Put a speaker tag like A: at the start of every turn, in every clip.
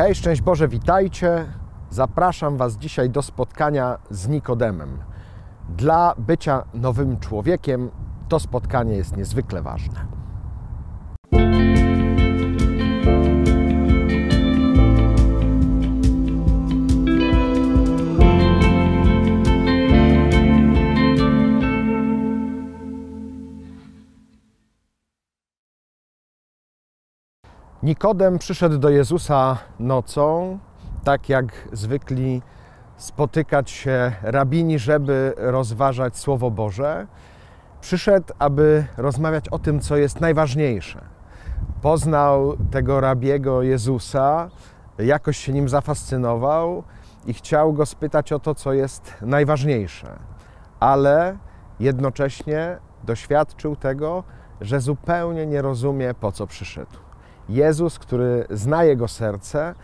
A: Hej, szczęść Boże, witajcie. Zapraszam Was dzisiaj do spotkania z Nikodemem. Dla bycia nowym człowiekiem to spotkanie jest niezwykle ważne. Nikodem przyszedł do Jezusa nocą, tak jak zwykli spotykać się rabini, żeby rozważać Słowo Boże. Przyszedł, aby rozmawiać o tym, co jest najważniejsze. Poznał tego rabiego Jezusa, jakoś się nim zafascynował i chciał go spytać o to, co jest najważniejsze. Ale jednocześnie doświadczył tego, że zupełnie nie rozumie, po co przyszedł. Jezus, który zna jego serce,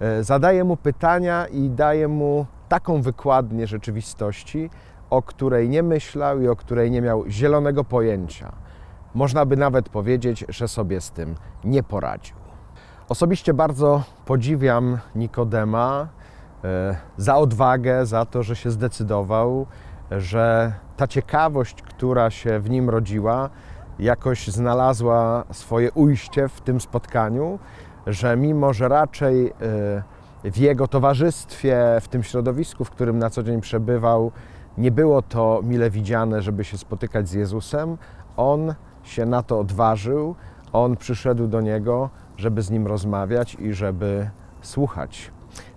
A: e, zadaje mu pytania i daje mu taką wykładnię rzeczywistości, o której nie myślał i o której nie miał zielonego pojęcia. Można by nawet powiedzieć, że sobie z tym nie poradził. Osobiście bardzo podziwiam Nikodema e, za odwagę, za to, że się zdecydował, że ta ciekawość, która się w nim rodziła, jakoś znalazła swoje ujście w tym spotkaniu, że mimo, że raczej e, w jego towarzystwie, w tym środowisku, w którym na co dzień przebywał, nie było to mile widziane, żeby się spotykać z Jezusem, on się na to odważył, on przyszedł do niego, żeby z nim rozmawiać i żeby słuchać.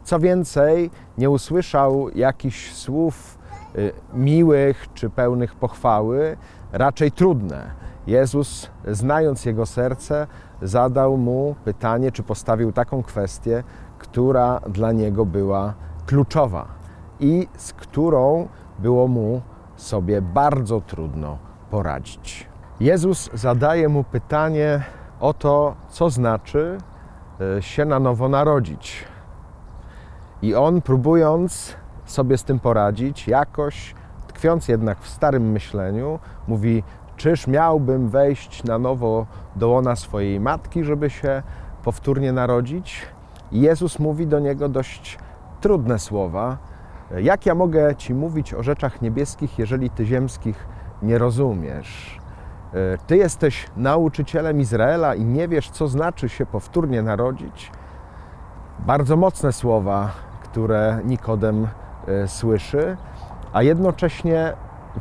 A: Co więcej, nie usłyszał jakichś słów e, miłych czy pełnych pochwały, raczej trudne Jezus, znając jego serce, zadał mu pytanie, czy postawił taką kwestię, która dla niego była kluczowa i z którą było mu sobie bardzo trudno poradzić. Jezus zadaje mu pytanie o to, co znaczy e, się na nowo narodzić. I on, próbując sobie z tym poradzić, jakoś tkwiąc jednak w starym myśleniu, mówi: Czyż miałbym wejść na nowo do łona swojej matki, żeby się powtórnie narodzić? Jezus mówi do niego dość trudne słowa. Jak ja mogę Ci mówić o rzeczach niebieskich, jeżeli Ty ziemskich nie rozumiesz? Ty jesteś nauczycielem Izraela i nie wiesz, co znaczy się powtórnie narodzić? Bardzo mocne słowa, które Nikodem e, słyszy, a jednocześnie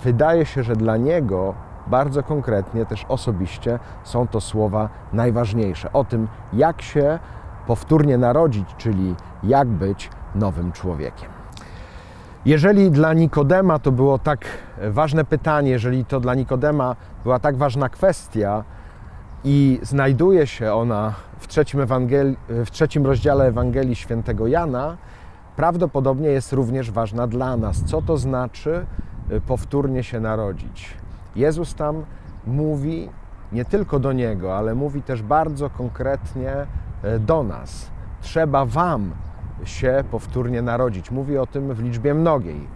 A: wydaje się, że dla niego bardzo konkretnie, też osobiście są to słowa najważniejsze o tym, jak się powtórnie narodzić, czyli jak być nowym człowiekiem. Jeżeli dla Nikodema to było tak ważne pytanie, jeżeli to dla Nikodema była tak ważna kwestia i znajduje się ona w trzecim, w trzecim rozdziale Ewangelii Świętego Jana, prawdopodobnie jest również ważna dla nas. Co to znaczy powtórnie się narodzić? Jezus tam mówi nie tylko do Niego, ale mówi też bardzo konkretnie e, do nas. Trzeba Wam się powtórnie narodzić. Mówi o tym w liczbie mnogiej.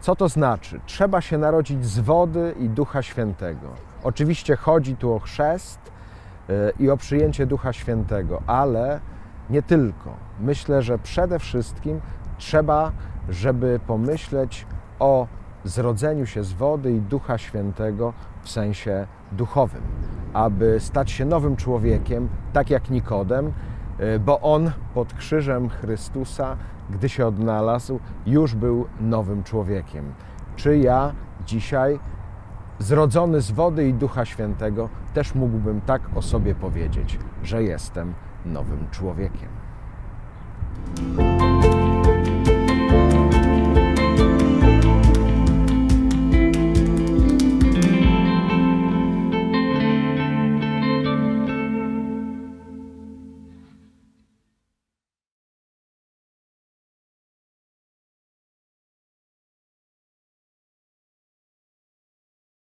A: Co to znaczy? Trzeba się narodzić z wody i Ducha Świętego. Oczywiście chodzi tu o chrzest e, i o przyjęcie Ducha Świętego, ale nie tylko. Myślę, że przede wszystkim trzeba, żeby pomyśleć o zrodzeniu się z wody i Ducha Świętego w sensie duchowym, aby stać się nowym człowiekiem, tak jak Nikodem, y, bo on pod krzyżem Chrystusa, gdy się odnalazł, już był nowym człowiekiem. Czy ja dzisiaj, zrodzony z wody i Ducha Świętego, też mógłbym tak o sobie powiedzieć, że jestem nowym człowiekiem?